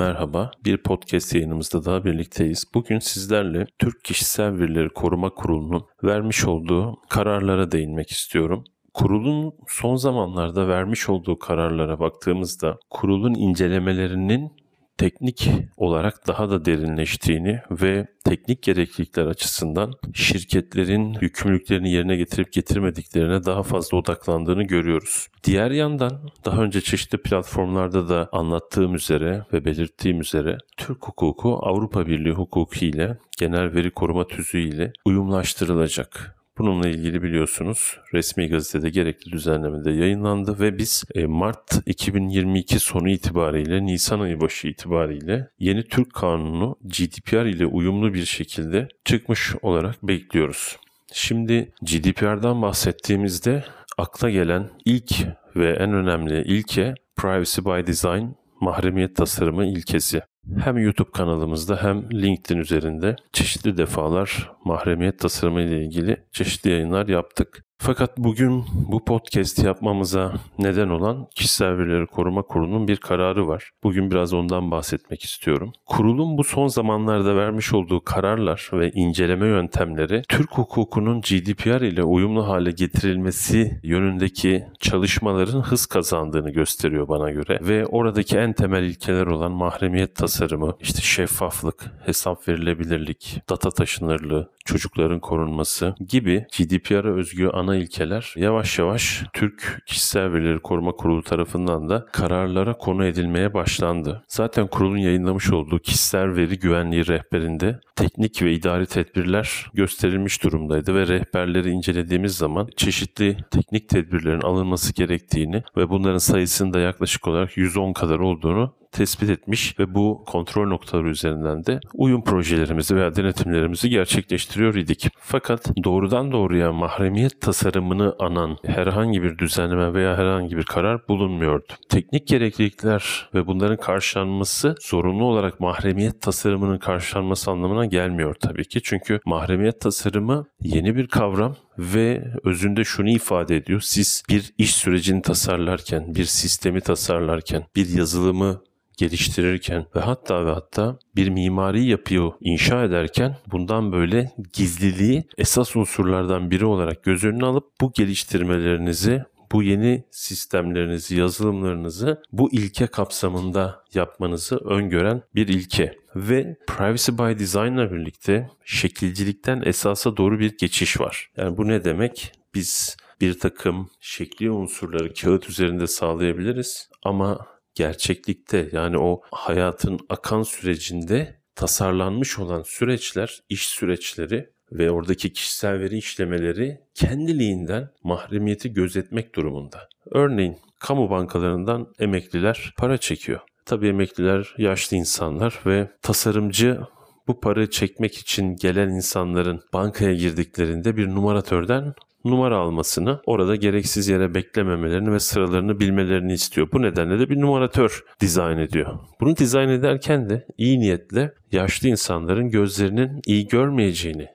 merhaba. Bir podcast yayınımızda daha birlikteyiz. Bugün sizlerle Türk Kişisel Verileri Koruma Kurulu'nun vermiş olduğu kararlara değinmek istiyorum. Kurulun son zamanlarda vermiş olduğu kararlara baktığımızda kurulun incelemelerinin teknik olarak daha da derinleştiğini ve teknik gereklilikler açısından şirketlerin yükümlülüklerini yerine getirip getirmediklerine daha fazla odaklandığını görüyoruz. Diğer yandan daha önce çeşitli platformlarda da anlattığım üzere ve belirttiğim üzere Türk hukuku Avrupa Birliği hukuku ile genel veri koruma tüzüğü ile uyumlaştırılacak. Bununla ilgili biliyorsunuz resmi gazetede gerekli düzenlemede yayınlandı ve biz e, Mart 2022 sonu itibariyle Nisan ayı başı itibariyle yeni Türk kanunu GDPR ile uyumlu bir şekilde çıkmış olarak bekliyoruz. Şimdi GDPR'dan bahsettiğimizde akla gelen ilk ve en önemli ilke Privacy by Design mahremiyet tasarımı ilkesi. Hem YouTube kanalımızda hem LinkedIn üzerinde çeşitli defalar mahremiyet tasarımı ile ilgili çeşitli yayınlar yaptık. Fakat bugün bu podcast yapmamıza neden olan Kişisel Verileri Koruma Kurulu'nun bir kararı var. Bugün biraz ondan bahsetmek istiyorum. Kurulun bu son zamanlarda vermiş olduğu kararlar ve inceleme yöntemleri Türk hukukunun GDPR ile uyumlu hale getirilmesi yönündeki çalışmaların hız kazandığını gösteriyor bana göre ve oradaki en temel ilkeler olan mahremiyet tasarımı, işte şeffaflık, hesap verilebilirlik, data taşınırlığı, çocukların korunması gibi GDPR'a özgü ana ilkeler yavaş yavaş Türk Kişisel Verileri Koruma Kurulu tarafından da kararlara konu edilmeye başlandı. Zaten kurulun yayınlamış olduğu kişisel veri güvenliği rehberinde teknik ve idari tedbirler gösterilmiş durumdaydı ve rehberleri incelediğimiz zaman çeşitli teknik tedbirlerin alınması gerektiğini ve bunların sayısının da yaklaşık olarak 110 kadar olduğunu tespit etmiş ve bu kontrol noktaları üzerinden de uyum projelerimizi veya denetimlerimizi gerçekleştiriyor idik. Fakat doğrudan doğruya mahremiyet tasarımını anan herhangi bir düzenleme veya herhangi bir karar bulunmuyordu. Teknik gereklilikler ve bunların karşılanması zorunlu olarak mahremiyet tasarımının karşılanması anlamına gelmiyor tabii ki. Çünkü mahremiyet tasarımı yeni bir kavram ve özünde şunu ifade ediyor. Siz bir iş sürecini tasarlarken, bir sistemi tasarlarken, bir yazılımı geliştirirken ve hatta ve hatta bir mimari yapıyı inşa ederken bundan böyle gizliliği esas unsurlardan biri olarak göz önüne alıp bu geliştirmelerinizi bu yeni sistemlerinizi, yazılımlarınızı bu ilke kapsamında yapmanızı öngören bir ilke. Ve Privacy by Design ile birlikte şekilcilikten esasa doğru bir geçiş var. Yani bu ne demek? Biz bir takım şekli unsurları kağıt üzerinde sağlayabiliriz ama gerçeklikte yani o hayatın akan sürecinde tasarlanmış olan süreçler, iş süreçleri ve oradaki kişisel veri işlemeleri kendiliğinden mahremiyeti gözetmek durumunda. Örneğin kamu bankalarından emekliler para çekiyor. Tabii emekliler yaşlı insanlar ve tasarımcı bu para çekmek için gelen insanların bankaya girdiklerinde bir numaratörden numara almasını, orada gereksiz yere beklememelerini ve sıralarını bilmelerini istiyor. Bu nedenle de bir numaratör dizayn ediyor. Bunu dizayn ederken de iyi niyetle yaşlı insanların gözlerinin iyi görmeyeceğini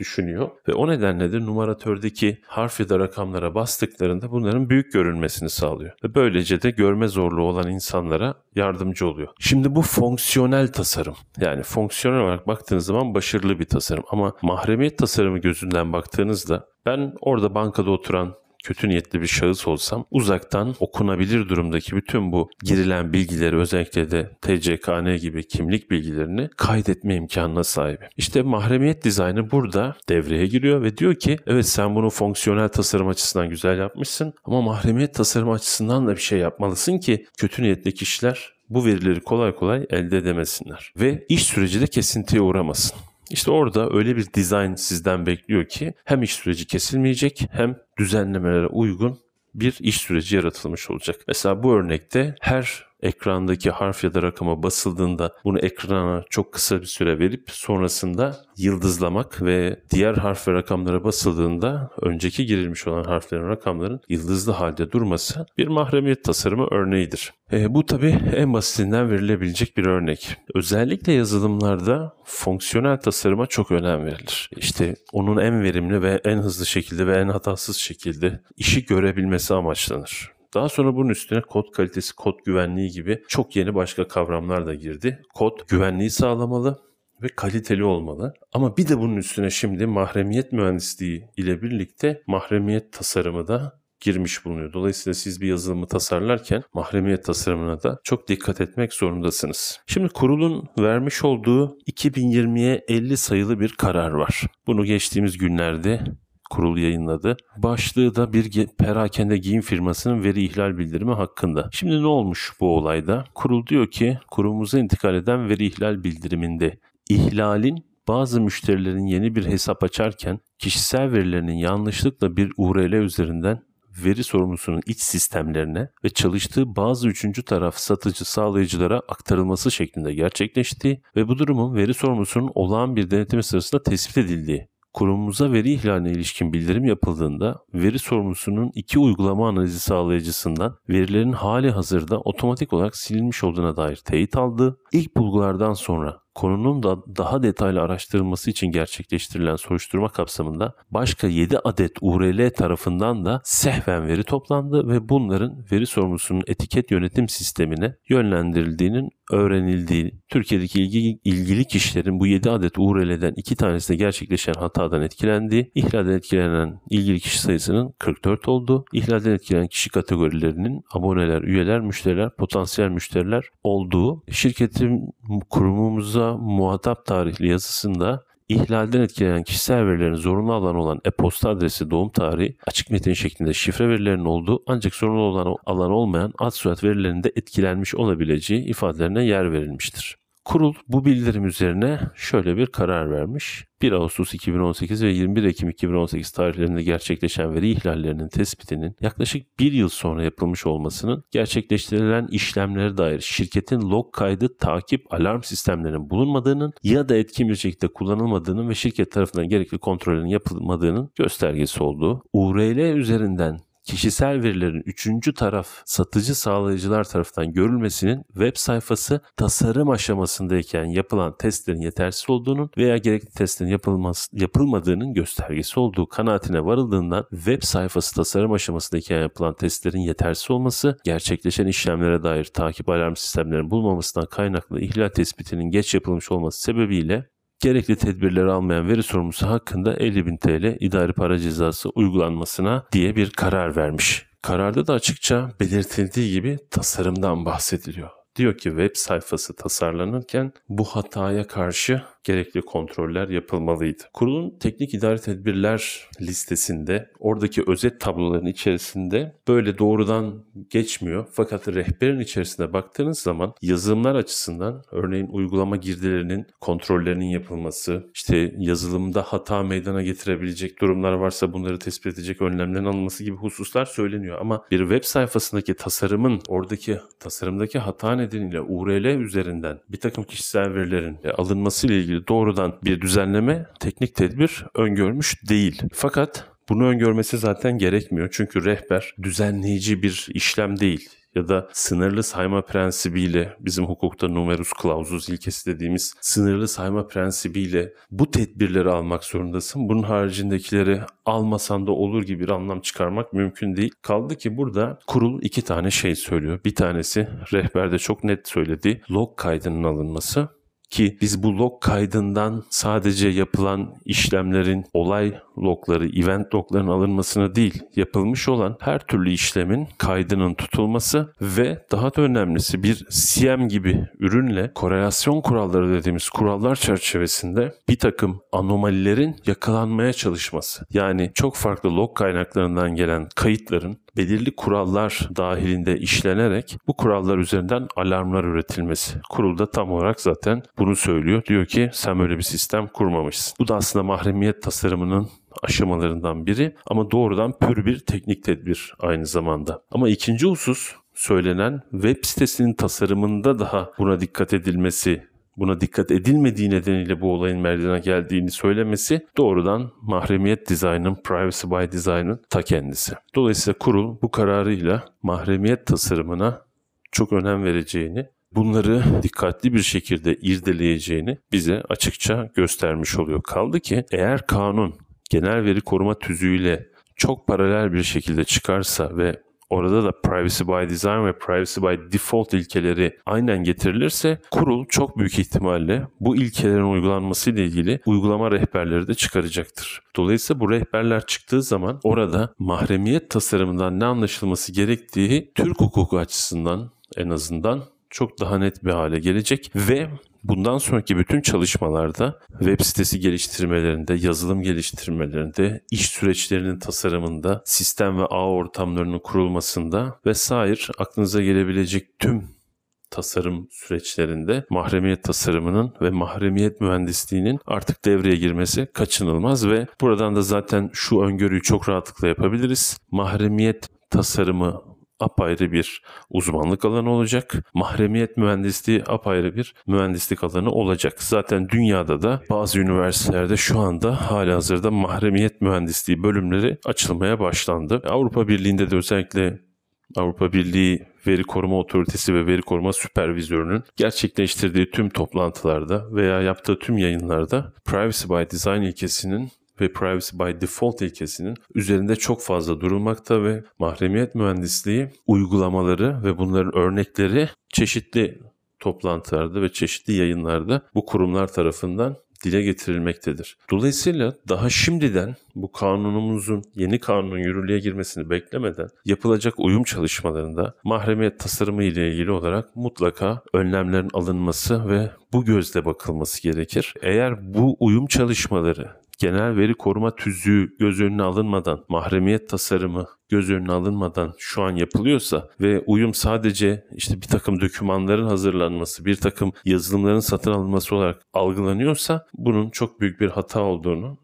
düşünüyor ve o nedenle de numaratördeki harf ya da rakamlara bastıklarında bunların büyük görünmesini sağlıyor ve böylece de görme zorluğu olan insanlara yardımcı oluyor. Şimdi bu fonksiyonel tasarım yani fonksiyonel olarak baktığınız zaman başarılı bir tasarım ama mahremiyet tasarımı gözünden baktığınızda ben orada bankada oturan kötü niyetli bir şahıs olsam uzaktan okunabilir durumdaki bütün bu girilen bilgileri özellikle de TCKN gibi kimlik bilgilerini kaydetme imkanına sahibim. İşte mahremiyet dizaynı burada devreye giriyor ve diyor ki evet sen bunu fonksiyonel tasarım açısından güzel yapmışsın ama mahremiyet tasarım açısından da bir şey yapmalısın ki kötü niyetli kişiler bu verileri kolay kolay elde edemesinler ve iş süreci de kesintiye uğramasın. İşte orada öyle bir dizayn sizden bekliyor ki hem iş süreci kesilmeyecek hem düzenlemelere uygun bir iş süreci yaratılmış olacak. Mesela bu örnekte her ekrandaki harf ya da rakama basıldığında bunu ekrana çok kısa bir süre verip sonrasında yıldızlamak ve diğer harf ve rakamlara basıldığında önceki girilmiş olan harflerin rakamların yıldızlı halde durması bir mahremiyet tasarımı örneğidir. E, bu tabi en basitinden verilebilecek bir örnek. Özellikle yazılımlarda fonksiyonel tasarıma çok önem verilir. İşte onun en verimli ve en hızlı şekilde ve en hatasız şekilde işi görebilmesi amaçlanır Daha sonra bunun üstüne kod kalitesi, kod güvenliği gibi çok yeni başka kavramlar da girdi. Kod güvenliği sağlamalı ve kaliteli olmalı. Ama bir de bunun üstüne şimdi mahremiyet mühendisliği ile birlikte mahremiyet tasarımı da girmiş bulunuyor. Dolayısıyla siz bir yazılımı tasarlarken mahremiyet tasarımına da çok dikkat etmek zorundasınız. Şimdi kurulun vermiş olduğu 2020'ye 50 sayılı bir karar var. Bunu geçtiğimiz günlerde kurul yayınladı. Başlığı da bir perakende giyim firmasının veri ihlal bildirimi hakkında. Şimdi ne olmuş bu olayda? Kurul diyor ki kurumuza intikal eden veri ihlal bildiriminde ihlalin bazı müşterilerin yeni bir hesap açarken kişisel verilerinin yanlışlıkla bir URL üzerinden veri sorumlusunun iç sistemlerine ve çalıştığı bazı üçüncü taraf satıcı sağlayıcılara aktarılması şeklinde gerçekleşti ve bu durumun veri sorumlusunun olağan bir denetim sırasında tespit edildiği kurumumuza veri ihlaline ilişkin bildirim yapıldığında veri sorumlusunun iki uygulama analizi sağlayıcısından verilerin hali hazırda otomatik olarak silinmiş olduğuna dair teyit aldı. İlk bulgulardan sonra konunun da daha detaylı araştırılması için gerçekleştirilen soruşturma kapsamında başka 7 adet URL tarafından da sehven veri toplandı ve bunların veri sorumlusunun etiket yönetim sistemine yönlendirildiğinin öğrenildiği, Türkiye'deki ilgi, ilgili kişilerin bu 7 adet URL'den 2 tanesinde gerçekleşen hatadan etkilendiği, ihlalden etkilenen ilgili kişi sayısının 44 oldu. İhlalden etkilenen kişi kategorilerinin aboneler, üyeler, müşteriler, potansiyel müşteriler olduğu, şirketin kurumumuza muhatap tarihli yazısında ihlalden etkilenen kişisel verilerin zorunlu alan olan e-posta adresi, doğum tarihi, açık metin şeklinde şifre verilerinin olduğu ancak zorunlu olan alan olmayan ad soyad verilerinde etkilenmiş olabileceği ifadelerine yer verilmiştir. Kurul bu bildirim üzerine şöyle bir karar vermiş. 1 Ağustos 2018 ve 21 Ekim 2018 tarihlerinde gerçekleşen veri ihlallerinin tespitinin yaklaşık bir yıl sonra yapılmış olmasının gerçekleştirilen işlemlere dair şirketin log kaydı takip alarm sistemlerinin bulunmadığının ya da etkin bir şekilde kullanılmadığının ve şirket tarafından gerekli kontrolün yapılmadığının göstergesi olduğu, URL üzerinden kişisel verilerin üçüncü taraf satıcı sağlayıcılar tarafından görülmesinin web sayfası tasarım aşamasındayken yapılan testlerin yetersiz olduğunun veya gerekli testlerin yapılması, yapılmadığının göstergesi olduğu kanaatine varıldığından web sayfası tasarım aşamasındayken yapılan testlerin yetersiz olması, gerçekleşen işlemlere dair takip alarm sistemlerinin bulmamasından kaynaklı ihlal tespitinin geç yapılmış olması sebebiyle gerekli tedbirleri almayan veri sorumlusu hakkında 50 bin TL idari para cezası uygulanmasına diye bir karar vermiş. Kararda da açıkça belirtildiği gibi tasarımdan bahsediliyor. Diyor ki web sayfası tasarlanırken bu hataya karşı gerekli kontroller yapılmalıydı. Kurulun teknik idari tedbirler listesinde oradaki özet tabloların içerisinde böyle doğrudan geçmiyor. Fakat rehberin içerisinde baktığınız zaman yazılımlar açısından örneğin uygulama girdilerinin kontrollerinin yapılması, işte yazılımda hata meydana getirebilecek durumlar varsa bunları tespit edecek önlemlerin alınması gibi hususlar söyleniyor. Ama bir web sayfasındaki tasarımın oradaki tasarımdaki hata nedeniyle URL üzerinden bir takım kişisel verilerin alınması ile ilgili doğrudan bir düzenleme, teknik tedbir öngörmüş değil. Fakat bunu öngörmesi zaten gerekmiyor. Çünkü rehber düzenleyici bir işlem değil ya da sınırlı sayma prensibiyle bizim hukukta numerus clausus ilkesi dediğimiz sınırlı sayma prensibiyle bu tedbirleri almak zorundasın. Bunun haricindekileri almasan da olur gibi bir anlam çıkarmak mümkün değil. Kaldı ki burada kurul iki tane şey söylüyor. Bir tanesi rehberde çok net söyledi. Log kaydının alınması ki biz bu log kaydından sadece yapılan işlemlerin olay logları, event logların alınmasına değil, yapılmış olan her türlü işlemin kaydının tutulması ve daha da önemlisi bir CM gibi ürünle korelasyon kuralları dediğimiz kurallar çerçevesinde bir takım anomalilerin yakalanmaya çalışması. Yani çok farklı log kaynaklarından gelen kayıtların belirli kurallar dahilinde işlenerek bu kurallar üzerinden alarmlar üretilmesi. Kurulda tam olarak zaten bunu söylüyor. Diyor ki sen böyle bir sistem kurmamışsın. Bu da aslında mahremiyet tasarımının aşamalarından biri ama doğrudan pür bir teknik tedbir aynı zamanda. Ama ikinci husus söylenen web sitesinin tasarımında daha buna dikkat edilmesi buna dikkat edilmediği nedeniyle bu olayın meydana geldiğini söylemesi doğrudan mahremiyet dizaynının, privacy by design'ın ta kendisi. Dolayısıyla kurul bu kararıyla mahremiyet tasarımına çok önem vereceğini, bunları dikkatli bir şekilde irdeleyeceğini bize açıkça göstermiş oluyor. Kaldı ki eğer kanun genel veri koruma tüzüğüyle çok paralel bir şekilde çıkarsa ve orada da privacy by design ve privacy by default ilkeleri aynen getirilirse kurul çok büyük ihtimalle bu ilkelerin uygulanması ile ilgili uygulama rehberleri de çıkaracaktır. Dolayısıyla bu rehberler çıktığı zaman orada mahremiyet tasarımından ne anlaşılması gerektiği Türk hukuku açısından en azından çok daha net bir hale gelecek ve bundan sonraki bütün çalışmalarda web sitesi geliştirmelerinde, yazılım geliştirmelerinde, iş süreçlerinin tasarımında, sistem ve ağ ortamlarının kurulmasında vesaire aklınıza gelebilecek tüm tasarım süreçlerinde mahremiyet tasarımının ve mahremiyet mühendisliğinin artık devreye girmesi kaçınılmaz ve buradan da zaten şu öngörüyü çok rahatlıkla yapabiliriz. Mahremiyet tasarımı apayrı bir uzmanlık alanı olacak. Mahremiyet mühendisliği apayrı bir mühendislik alanı olacak. Zaten dünyada da bazı üniversitelerde şu anda hala hazırda mahremiyet mühendisliği bölümleri açılmaya başlandı. Avrupa Birliği'nde de özellikle Avrupa Birliği Veri Koruma Otoritesi ve Veri Koruma Süpervizörü'nün gerçekleştirdiği tüm toplantılarda veya yaptığı tüm yayınlarda Privacy by Design ilkesinin ve Privacy by Default ilkesinin üzerinde çok fazla durulmakta ve mahremiyet mühendisliği uygulamaları ve bunların örnekleri çeşitli toplantılarda ve çeşitli yayınlarda bu kurumlar tarafından dile getirilmektedir. Dolayısıyla daha şimdiden bu kanunumuzun yeni kanunun yürürlüğe girmesini beklemeden yapılacak uyum çalışmalarında mahremiyet tasarımı ile ilgili olarak mutlaka önlemlerin alınması ve bu gözle bakılması gerekir. Eğer bu uyum çalışmaları genel veri koruma tüzüğü göz önüne alınmadan, mahremiyet tasarımı göz önüne alınmadan şu an yapılıyorsa ve uyum sadece işte bir takım dokümanların hazırlanması, bir takım yazılımların satın alınması olarak algılanıyorsa bunun çok büyük bir hata olduğunu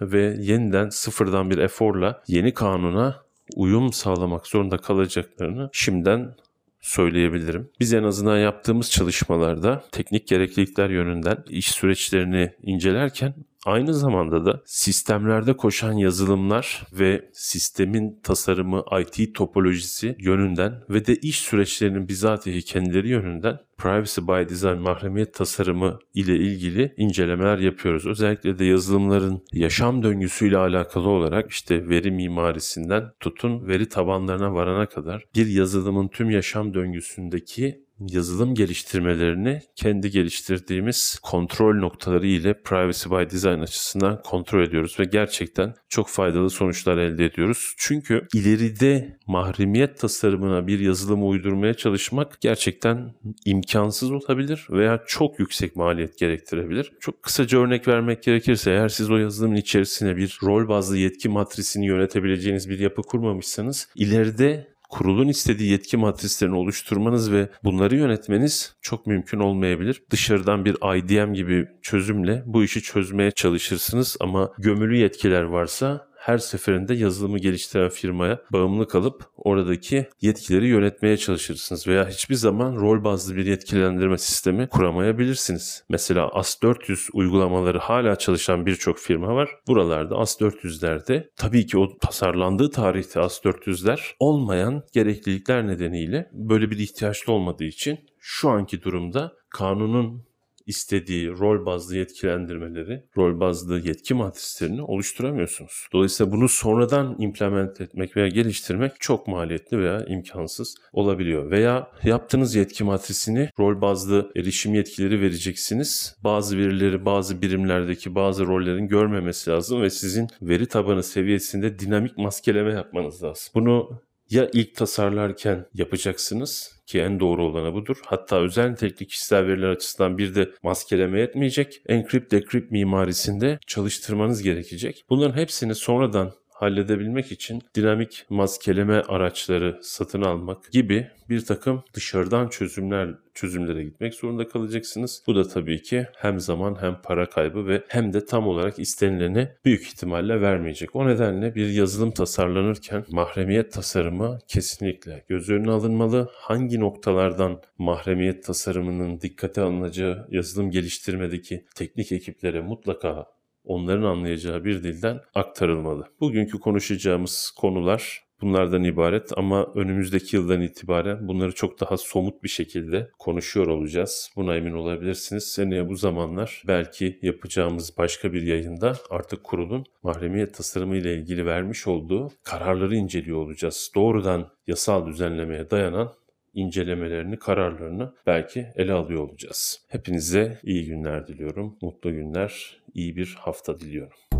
ve yeniden sıfırdan bir eforla yeni kanuna uyum sağlamak zorunda kalacaklarını şimdiden söyleyebilirim. Biz en azından yaptığımız çalışmalarda teknik gereklilikler yönünden iş süreçlerini incelerken Aynı zamanda da sistemlerde koşan yazılımlar ve sistemin tasarımı, IT topolojisi yönünden ve de iş süreçlerinin bizatihi kendileri yönünden Privacy by Design mahremiyet tasarımı ile ilgili incelemeler yapıyoruz. Özellikle de yazılımların yaşam döngüsüyle alakalı olarak işte veri mimarisinden tutun veri tabanlarına varana kadar bir yazılımın tüm yaşam döngüsündeki yazılım geliştirmelerini kendi geliştirdiğimiz kontrol noktaları ile Privacy by Design açısından kontrol ediyoruz ve gerçekten çok faydalı sonuçlar elde ediyoruz. Çünkü ileride mahremiyet tasarımına bir yazılımı uydurmaya çalışmak gerçekten imkansız olabilir veya çok yüksek maliyet gerektirebilir. Çok kısaca örnek vermek gerekirse eğer siz o yazılımın içerisine bir rol bazlı yetki matrisini yönetebileceğiniz bir yapı kurmamışsanız ileride kurulun istediği yetki matrislerini oluşturmanız ve bunları yönetmeniz çok mümkün olmayabilir. Dışarıdan bir IDM gibi çözümle bu işi çözmeye çalışırsınız ama gömülü yetkiler varsa her seferinde yazılımı geliştiren firmaya bağımlı kalıp oradaki yetkileri yönetmeye çalışırsınız veya hiçbir zaman rol bazlı bir yetkilendirme sistemi kuramayabilirsiniz. Mesela AS400 uygulamaları hala çalışan birçok firma var. Buralarda AS400'lerde tabii ki o tasarlandığı tarihte AS400'ler olmayan gereklilikler nedeniyle böyle bir ihtiyaçlı olmadığı için şu anki durumda kanunun istediği rol bazlı yetkilendirmeleri, rol bazlı yetki matrislerini oluşturamıyorsunuz. Dolayısıyla bunu sonradan implement etmek veya geliştirmek çok maliyetli veya imkansız olabiliyor. Veya yaptığınız yetki matrisini rol bazlı erişim yetkileri vereceksiniz. Bazı verileri bazı birimlerdeki bazı rollerin görmemesi lazım ve sizin veri tabanı seviyesinde dinamik maskeleme yapmanız lazım. Bunu ya ilk tasarlarken yapacaksınız ki en doğru olanı budur. Hatta özel nitelikli kişisel veriler açısından bir de maskeleme yetmeyecek. Encrypt decrypt mimarisinde çalıştırmanız gerekecek. Bunların hepsini sonradan halledebilmek için dinamik maskeleme araçları satın almak gibi bir takım dışarıdan çözümler çözümlere gitmek zorunda kalacaksınız. Bu da tabii ki hem zaman hem para kaybı ve hem de tam olarak istenileni büyük ihtimalle vermeyecek. O nedenle bir yazılım tasarlanırken mahremiyet tasarımı kesinlikle göz önüne alınmalı. Hangi noktalardan mahremiyet tasarımının dikkate alınacağı yazılım geliştirmedeki teknik ekiplere mutlaka onların anlayacağı bir dilden aktarılmalı. Bugünkü konuşacağımız konular bunlardan ibaret ama önümüzdeki yıldan itibaren bunları çok daha somut bir şekilde konuşuyor olacağız. Buna emin olabilirsiniz. Seneye bu zamanlar belki yapacağımız başka bir yayında artık kurulun mahremiyet tasarımı ile ilgili vermiş olduğu kararları inceliyor olacağız. Doğrudan yasal düzenlemeye dayanan incelemelerini, kararlarını belki ele alıyor olacağız. Hepinize iyi günler diliyorum. Mutlu günler, iyi bir hafta diliyorum.